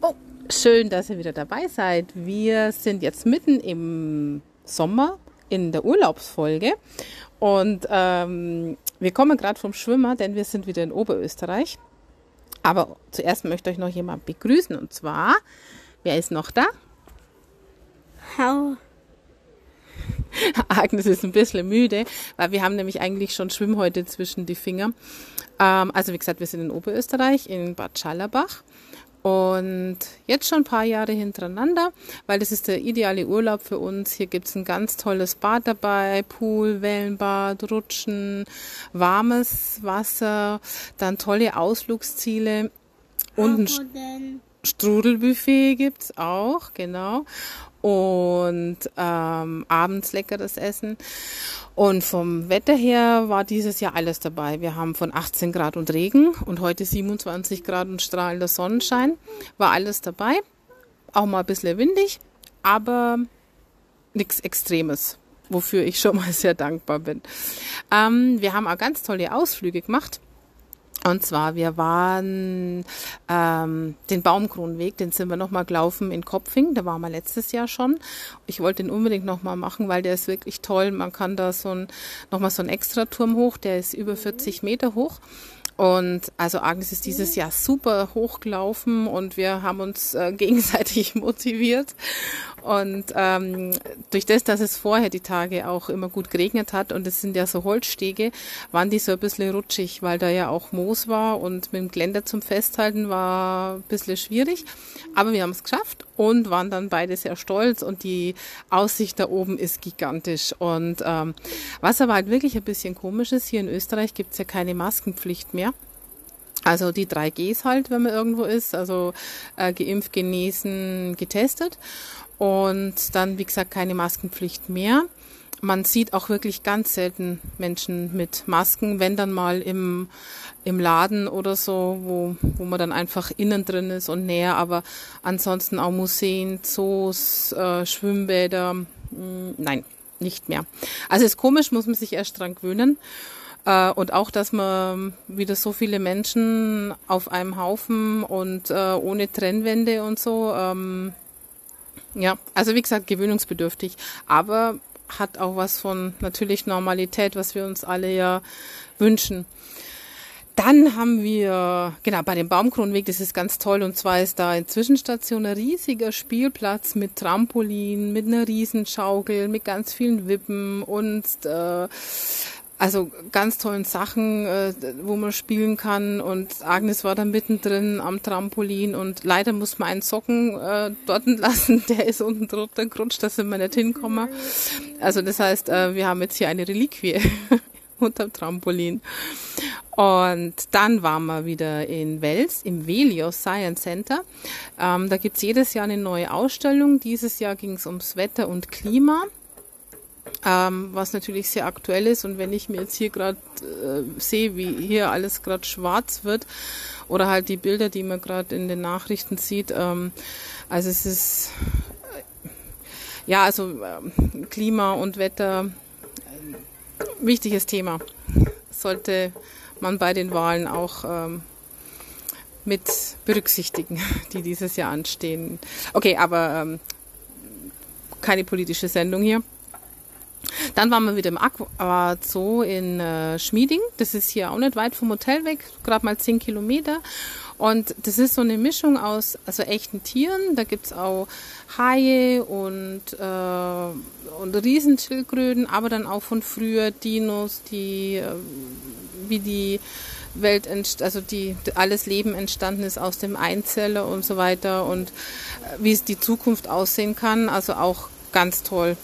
Oh, schön, dass ihr wieder dabei seid. Wir sind jetzt mitten im Sommer in der Urlaubsfolge und ähm, wir kommen gerade vom Schwimmer, denn wir sind wieder in Oberösterreich. Aber zuerst möchte ich noch jemand begrüßen und zwar, wer ist noch da? How? Agnes ist ein bisschen müde, weil wir haben nämlich eigentlich schon Schwimmhäute zwischen die Finger. Ähm, also wie gesagt, wir sind in Oberösterreich, in Bad Schallerbach. Und jetzt schon ein paar Jahre hintereinander, weil das ist der ideale Urlaub für uns. Hier gibt's ein ganz tolles Bad dabei, Pool, Wellenbad, Rutschen, warmes Wasser, dann tolle Ausflugsziele und ein Strudelbuffet gibt's auch, genau und ähm, abends leckeres Essen. Und vom Wetter her war dieses Jahr alles dabei. Wir haben von 18 Grad und Regen und heute 27 Grad und strahlender Sonnenschein. War alles dabei. Auch mal ein bisschen windig, aber nichts Extremes, wofür ich schon mal sehr dankbar bin. Ähm, wir haben auch ganz tolle Ausflüge gemacht. Und zwar, wir waren ähm, den Baumkronenweg, den sind wir nochmal gelaufen in Kopfing, da waren wir letztes Jahr schon. Ich wollte den unbedingt nochmal machen, weil der ist wirklich toll. Man kann da so ein, nochmal so ein Extraturm hoch, der ist über 40 Meter hoch. Und also Agnes ist dieses Jahr super hochgelaufen und wir haben uns äh, gegenseitig motiviert. Und ähm, durch das, dass es vorher die Tage auch immer gut geregnet hat und es sind ja so Holzstege, waren die so ein bisschen rutschig, weil da ja auch Moos war und mit dem Geländer zum Festhalten war ein bisschen schwierig. Aber wir haben es geschafft und waren dann beide sehr stolz und die Aussicht da oben ist gigantisch. Und ähm, was aber halt wirklich ein bisschen komisch ist, hier in Österreich gibt's ja keine Maskenpflicht mehr. Also die 3Gs halt, wenn man irgendwo ist, also äh, geimpft, genesen, getestet. Und dann, wie gesagt, keine Maskenpflicht mehr. Man sieht auch wirklich ganz selten Menschen mit Masken, wenn dann mal im, im Laden oder so, wo, wo man dann einfach innen drin ist und näher, aber ansonsten auch Museen, Zoos, äh, Schwimmbäder, mh, hm, nein, nicht mehr. Also ist komisch, muss man sich erst dran gewöhnen. Äh, und auch, dass man wieder so viele Menschen auf einem Haufen und äh, ohne Trennwände und so, ähm, ja, also wie gesagt, gewöhnungsbedürftig, aber hat auch was von natürlich Normalität, was wir uns alle ja wünschen. Dann haben wir, genau, bei dem Baumkronenweg, das ist ganz toll, und zwar ist da in Zwischenstation ein riesiger Spielplatz mit Trampolin, mit einer Riesenschaukel, mit ganz vielen Wippen und äh, also ganz tollen Sachen, äh, wo man spielen kann. Und Agnes war da mittendrin am Trampolin und leider muss man einen Socken äh, dort lassen, der ist unten drunter gerutscht, dass wir nicht hinkommen. Also das heißt, äh, wir haben jetzt hier eine Reliquie unterm Trampolin. Und dann waren wir wieder in Wels im Velios Science Center. Ähm, da gibt's jedes Jahr eine neue Ausstellung. Dieses Jahr ging es ums Wetter und Klima ähm, was natürlich sehr aktuell ist. Und wenn ich mir jetzt hier gerade äh, sehe, wie hier alles gerade schwarz wird, oder halt die Bilder, die man gerade in den Nachrichten sieht, ähm, also es ist äh, ja also äh, Klima und Wetter äh, wichtiges Thema. Sollte man bei den Wahlen auch ähm, mit berücksichtigen, die dieses Jahr anstehen. Okay, aber ähm, keine politische Sendung hier. Dann waren wir wieder im Aqua Zoo in äh, Schmieding. Das ist hier auch nicht weit vom Hotel weg, gerade mal zehn Kilometer. Und das ist so eine Mischung aus also echten Tieren. Da gibt's auch Haie und, äh, und Riesenschildkröten, aber dann auch von früher Dinos, die äh, wie die Welt, also die alles Leben entstanden ist aus dem Einzeller und so weiter und äh, wie es die Zukunft aussehen kann. Also auch ganz toll.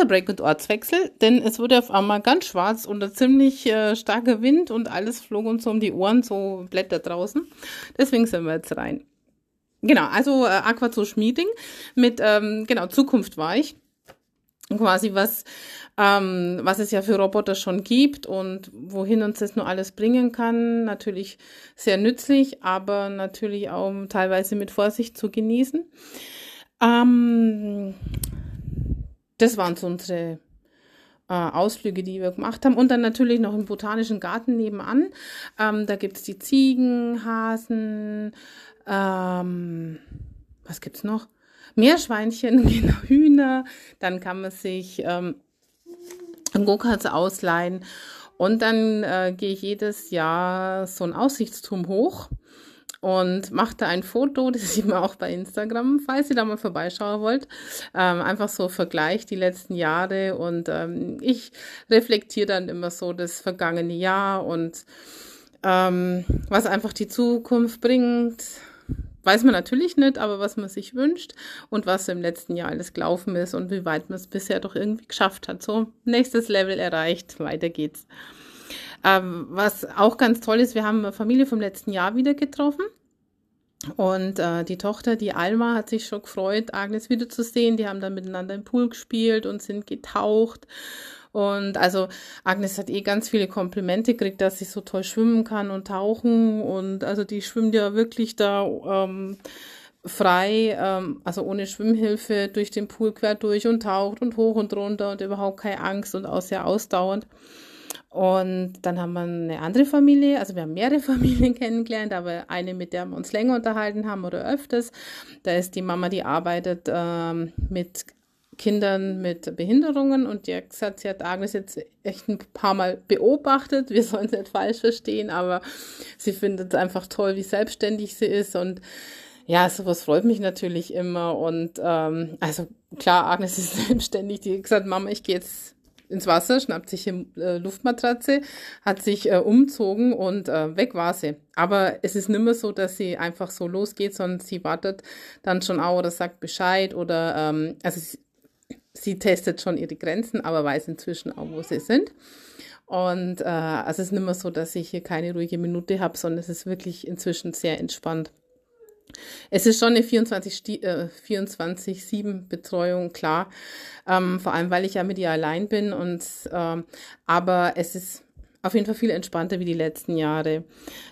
Kurzer Break und Ortswechsel, denn es wurde auf einmal ganz schwarz unter ziemlich äh, starker Wind und alles flog uns um die Ohren, so Blätter draußen. Deswegen sind wir jetzt rein. Genau, also äh, Aquazoo Schmieding mit, ähm, genau, Zukunft war ich. Quasi was, ähm, was es ja für Roboter schon gibt und wohin uns das nur alles bringen kann. Natürlich sehr nützlich, aber natürlich auch teilweise mit Vorsicht zu genießen. Ähm, das waren so unsere äh, Ausflüge, die wir gemacht haben. Und dann natürlich noch im Botanischen Garten nebenan. Ähm, da gibt's die Ziegen, Hasen, ähm, was gibt's noch? Meerschweinchen, genau, Hühner. Dann kann man sich ähm, Go-Karts ausleihen. Und dann äh, gehe ich jedes Jahr so ein Aussichtsturm hoch und machte ein Foto, das sieht man auch bei Instagram, falls ihr da mal vorbeischauen wollt. Ähm, einfach so Vergleich die letzten Jahre und ähm, ich reflektiere dann immer so das vergangene Jahr und ähm, was einfach die Zukunft bringt. Weiß man natürlich nicht, aber was man sich wünscht und was im letzten Jahr alles gelaufen ist und wie weit man es bisher doch irgendwie geschafft hat. So, nächstes Level erreicht, weiter geht's. Ähm, was auch ganz toll ist, wir haben eine Familie vom letzten Jahr wieder getroffen. Und äh, die Tochter, die Alma, hat sich schon gefreut, Agnes wiederzusehen. Die haben dann miteinander im Pool gespielt und sind getaucht. Und also Agnes hat eh ganz viele Komplimente gekriegt, dass sie so toll schwimmen kann und tauchen. Und also die schwimmt ja wirklich da ähm, frei, ähm, also ohne Schwimmhilfe durch den Pool quer durch und taucht und hoch und runter und überhaupt keine Angst und auch sehr ausdauernd. Und dann haben wir eine andere Familie, also wir haben mehrere Familien kennengelernt, aber eine, mit der wir uns länger unterhalten haben oder öfters. Da ist die Mama, die arbeitet ähm, mit Kindern mit Behinderungen und die hat gesagt, sie hat Agnes jetzt echt ein paar Mal beobachtet. Wir sollen es nicht falsch verstehen, aber sie findet es einfach toll, wie selbstständig sie ist und ja, sowas freut mich natürlich immer. Und ähm, also klar, Agnes ist selbstständig. Die hat gesagt, Mama, ich gehe jetzt ins Wasser, schnappt sich eine äh, Luftmatratze, hat sich äh, umzogen und äh, weg war sie. Aber es ist nicht mehr so, dass sie einfach so losgeht, sondern sie wartet dann schon auch oder sagt Bescheid oder ähm, also sie, sie testet schon ihre Grenzen, aber weiß inzwischen auch, wo sie sind. Und äh, also es ist nicht mehr so, dass ich hier keine ruhige Minute habe, sondern es ist wirklich inzwischen sehr entspannt. Es ist schon eine 24-7 äh, 24 Betreuung, klar. Ähm, vor allem, weil ich ja mit ihr allein bin. Und, ähm, aber es ist auf jeden Fall viel entspannter wie die letzten Jahre.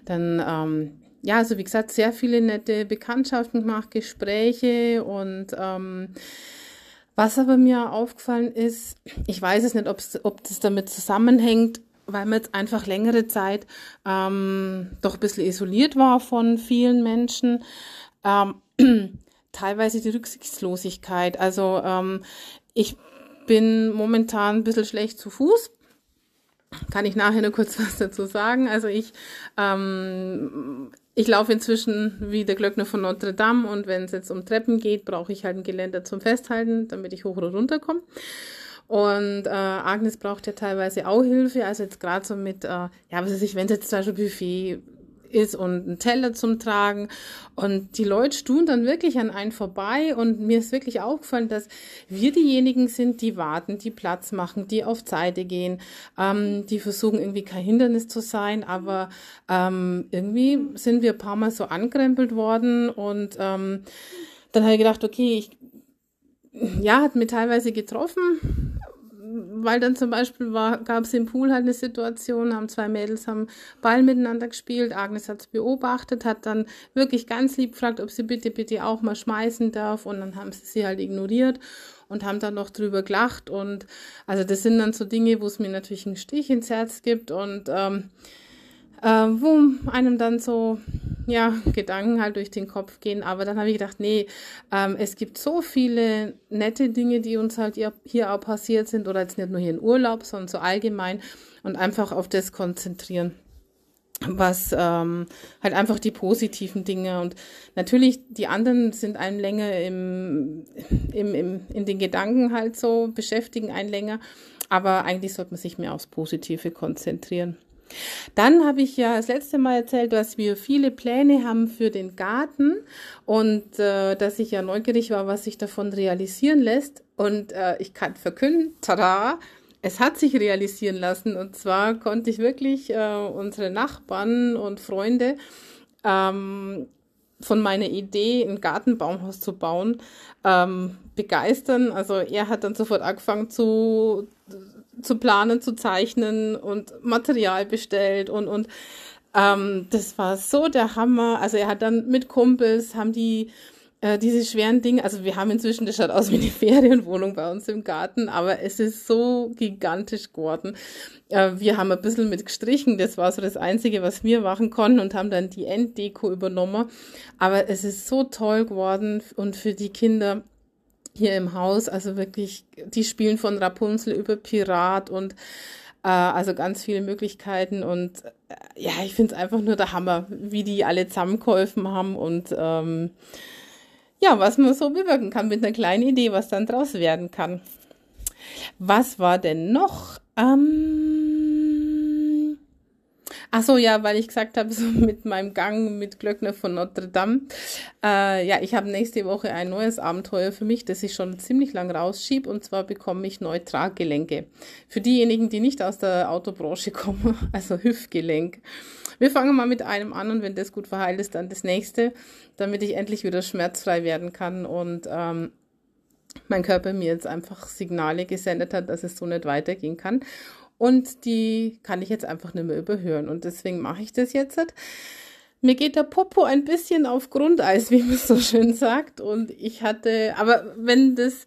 Dann, ähm, ja, also wie gesagt, sehr viele nette Bekanntschaften gemacht, Gespräche und ähm, was aber mir aufgefallen ist, ich weiß es nicht, ob das damit zusammenhängt, weil man jetzt einfach längere Zeit ähm, doch ein bisschen isoliert war von vielen Menschen. Ähm, teilweise die Rücksichtslosigkeit. Also ähm, ich bin momentan ein bisschen schlecht zu Fuß. Kann ich nachher nur kurz was dazu sagen. Also ich, ähm, ich laufe inzwischen wie der Glöckner von Notre Dame und wenn es jetzt um Treppen geht, brauche ich halt ein Geländer zum Festhalten, damit ich hoch oder runter komme. Und äh, Agnes braucht ja teilweise auch Hilfe, also jetzt gerade so mit, äh, ja, was weiß ich, wenn es jetzt zum Beispiel Buffet ist und ein Teller zum Tragen. Und die Leute tun dann wirklich an einen vorbei. Und mir ist wirklich aufgefallen, dass wir diejenigen sind, die warten, die Platz machen, die auf Seite gehen, ähm, die versuchen irgendwie kein Hindernis zu sein. Aber ähm, irgendwie sind wir ein paar Mal so angerempelt worden. Und ähm, dann habe ich gedacht, okay, ich ja, hat mir teilweise getroffen, weil dann zum Beispiel gab es im Pool halt eine Situation, haben zwei Mädels haben Ball miteinander gespielt, Agnes hat es beobachtet, hat dann wirklich ganz lieb gefragt, ob sie bitte, bitte auch mal schmeißen darf und dann haben sie sie halt ignoriert und haben dann noch drüber gelacht und also das sind dann so Dinge, wo es mir natürlich einen Stich ins Herz gibt und ähm, äh, wo einem dann so ja, Gedanken halt durch den Kopf gehen. Aber dann habe ich gedacht, nee, ähm, es gibt so viele nette Dinge, die uns halt hier auch passiert sind oder jetzt nicht nur hier in Urlaub, sondern so allgemein und einfach auf das konzentrieren was ähm, halt einfach die positiven Dinge und natürlich die anderen sind einen länger im, im, im, in den Gedanken halt so beschäftigen einen länger, aber eigentlich sollte man sich mehr aufs Positive konzentrieren. Dann habe ich ja das letzte Mal erzählt, dass wir viele Pläne haben für den Garten und äh, dass ich ja neugierig war, was sich davon realisieren lässt. Und äh, ich kann verkünden, tada, es hat sich realisieren lassen. Und zwar konnte ich wirklich äh, unsere Nachbarn und Freunde ähm, von meiner Idee, ein Gartenbaumhaus zu bauen, ähm, begeistern. Also er hat dann sofort angefangen zu zu planen, zu zeichnen und Material bestellt und, und ähm, das war so der Hammer. Also er hat dann mit Kumpels, haben die äh, diese schweren Dinge, also wir haben inzwischen, das schaut aus wie eine Ferienwohnung bei uns im Garten, aber es ist so gigantisch geworden. Äh, wir haben ein bisschen mit gestrichen, das war so das Einzige, was wir machen konnten und haben dann die Enddeko übernommen. Aber es ist so toll geworden und für die Kinder hier im Haus, also wirklich, die spielen von Rapunzel über Pirat und äh, also ganz viele Möglichkeiten und äh, ja, ich finde es einfach nur der Hammer, wie die alle zusammengeholfen haben und ähm, ja, was man so bewirken kann mit einer kleinen Idee, was dann draus werden kann. Was war denn noch? Ähm Ach so, ja, weil ich gesagt habe, so mit meinem Gang mit Glöckner von Notre Dame. Äh, ja, ich habe nächste Woche ein neues Abenteuer für mich, das ich schon ziemlich lang rausschiebe. Und zwar bekomme ich neue Traggelenke. Für diejenigen, die nicht aus der Autobranche kommen, also Hüftgelenk. Wir fangen mal mit einem an und wenn das gut verheilt ist, dann das nächste, damit ich endlich wieder schmerzfrei werden kann und ähm, mein Körper mir jetzt einfach Signale gesendet hat, dass es so nicht weitergehen kann. Und die kann ich jetzt einfach nicht mehr überhören. Und deswegen mache ich das jetzt. Mir geht der Popo ein bisschen auf Grundeis, wie man so schön sagt. Und ich hatte, aber wenn das,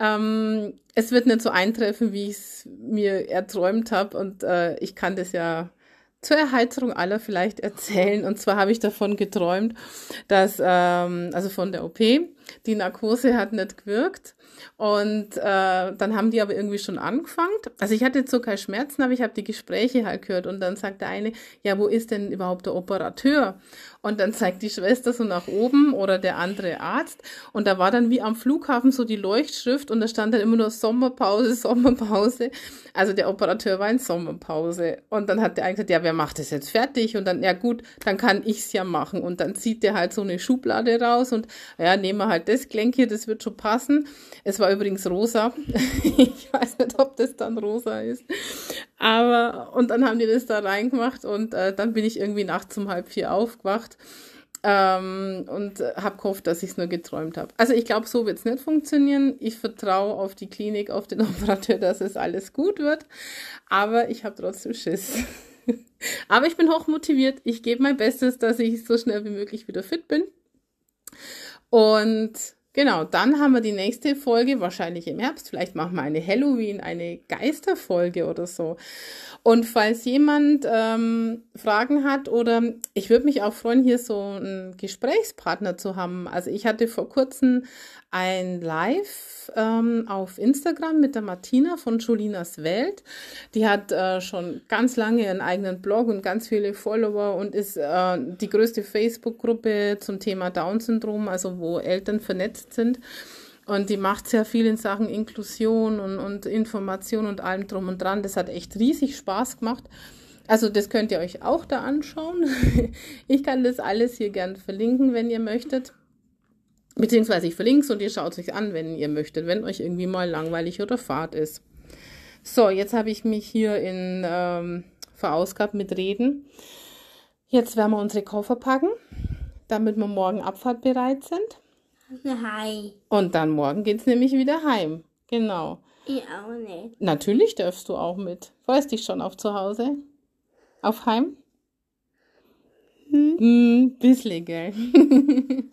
ähm, es wird nicht so eintreffen, wie ich es mir erträumt habe. Und äh, ich kann das ja zur Erheiterung aller vielleicht erzählen. Und zwar habe ich davon geträumt, dass, ähm, also von der OP, die Narkose hat nicht gewirkt. Und äh, dann haben die aber irgendwie schon angefangen. Also ich hatte jetzt so keine Schmerzen, aber ich habe die Gespräche halt gehört. Und dann sagt der eine, ja, wo ist denn überhaupt der Operateur? Und dann zeigt die Schwester so nach oben oder der andere Arzt. Und da war dann wie am Flughafen so die Leuchtschrift und da stand dann immer nur Sommerpause, Sommerpause. Also der Operateur war in Sommerpause. Und dann hat der eine gesagt, ja, wer macht das jetzt fertig? Und dann, ja gut, dann kann ich's ja machen. Und dann zieht der halt so eine Schublade raus und ja, nehmen wir halt das Gelenk hier, das wird schon passen. Es war übrigens rosa. ich weiß nicht, ob das dann rosa ist. Aber, und dann haben die das da reingemacht und äh, dann bin ich irgendwie nachts um halb vier aufgewacht ähm, und habe gehofft, dass ich es nur geträumt habe. Also ich glaube, so wird es nicht funktionieren. Ich vertraue auf die Klinik, auf den Operateur, dass es alles gut wird. Aber ich habe trotzdem Schiss. Aber ich bin hoch motiviert. Ich gebe mein Bestes, dass ich so schnell wie möglich wieder fit bin. Und Genau, dann haben wir die nächste Folge, wahrscheinlich im Herbst. Vielleicht machen wir eine Halloween, eine Geisterfolge oder so. Und falls jemand ähm, Fragen hat oder ich würde mich auch freuen, hier so einen Gesprächspartner zu haben. Also ich hatte vor kurzem ein Live ähm, auf Instagram mit der Martina von Jolinas Welt. Die hat äh, schon ganz lange einen eigenen Blog und ganz viele Follower und ist äh, die größte Facebook-Gruppe zum Thema Down-Syndrom, also wo Eltern vernetzt sind. Und die macht sehr viel in Sachen Inklusion und, und Information und allem drum und dran. Das hat echt riesig Spaß gemacht. Also das könnt ihr euch auch da anschauen. Ich kann das alles hier gern verlinken, wenn ihr möchtet. Beziehungsweise ich verlinke es und ihr schaut es euch an, wenn ihr möchtet, wenn euch irgendwie mal langweilig oder fad ist. So, jetzt habe ich mich hier in ähm, verausgabt mit Reden. Jetzt werden wir unsere Koffer packen, damit wir morgen abfahrtbereit sind. Hi. Und dann morgen geht es nämlich wieder heim. Genau. Ich auch nicht. Natürlich darfst du auch mit. Freust dich schon auf zu Hause? Auf Heim? Hm? Hm, bisschen, gell?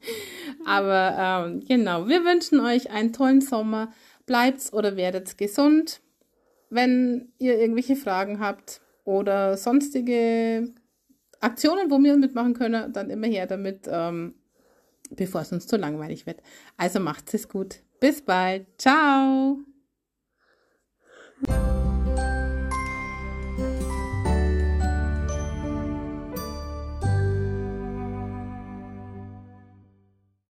Aber ähm, genau, wir wünschen euch einen tollen Sommer. Bleibt's oder werdet's gesund. Wenn ihr irgendwelche Fragen habt oder sonstige Aktionen, wo wir mitmachen können, dann immer her damit, ähm, bevor es uns zu langweilig wird. Also macht's es gut. Bis bald. Ciao.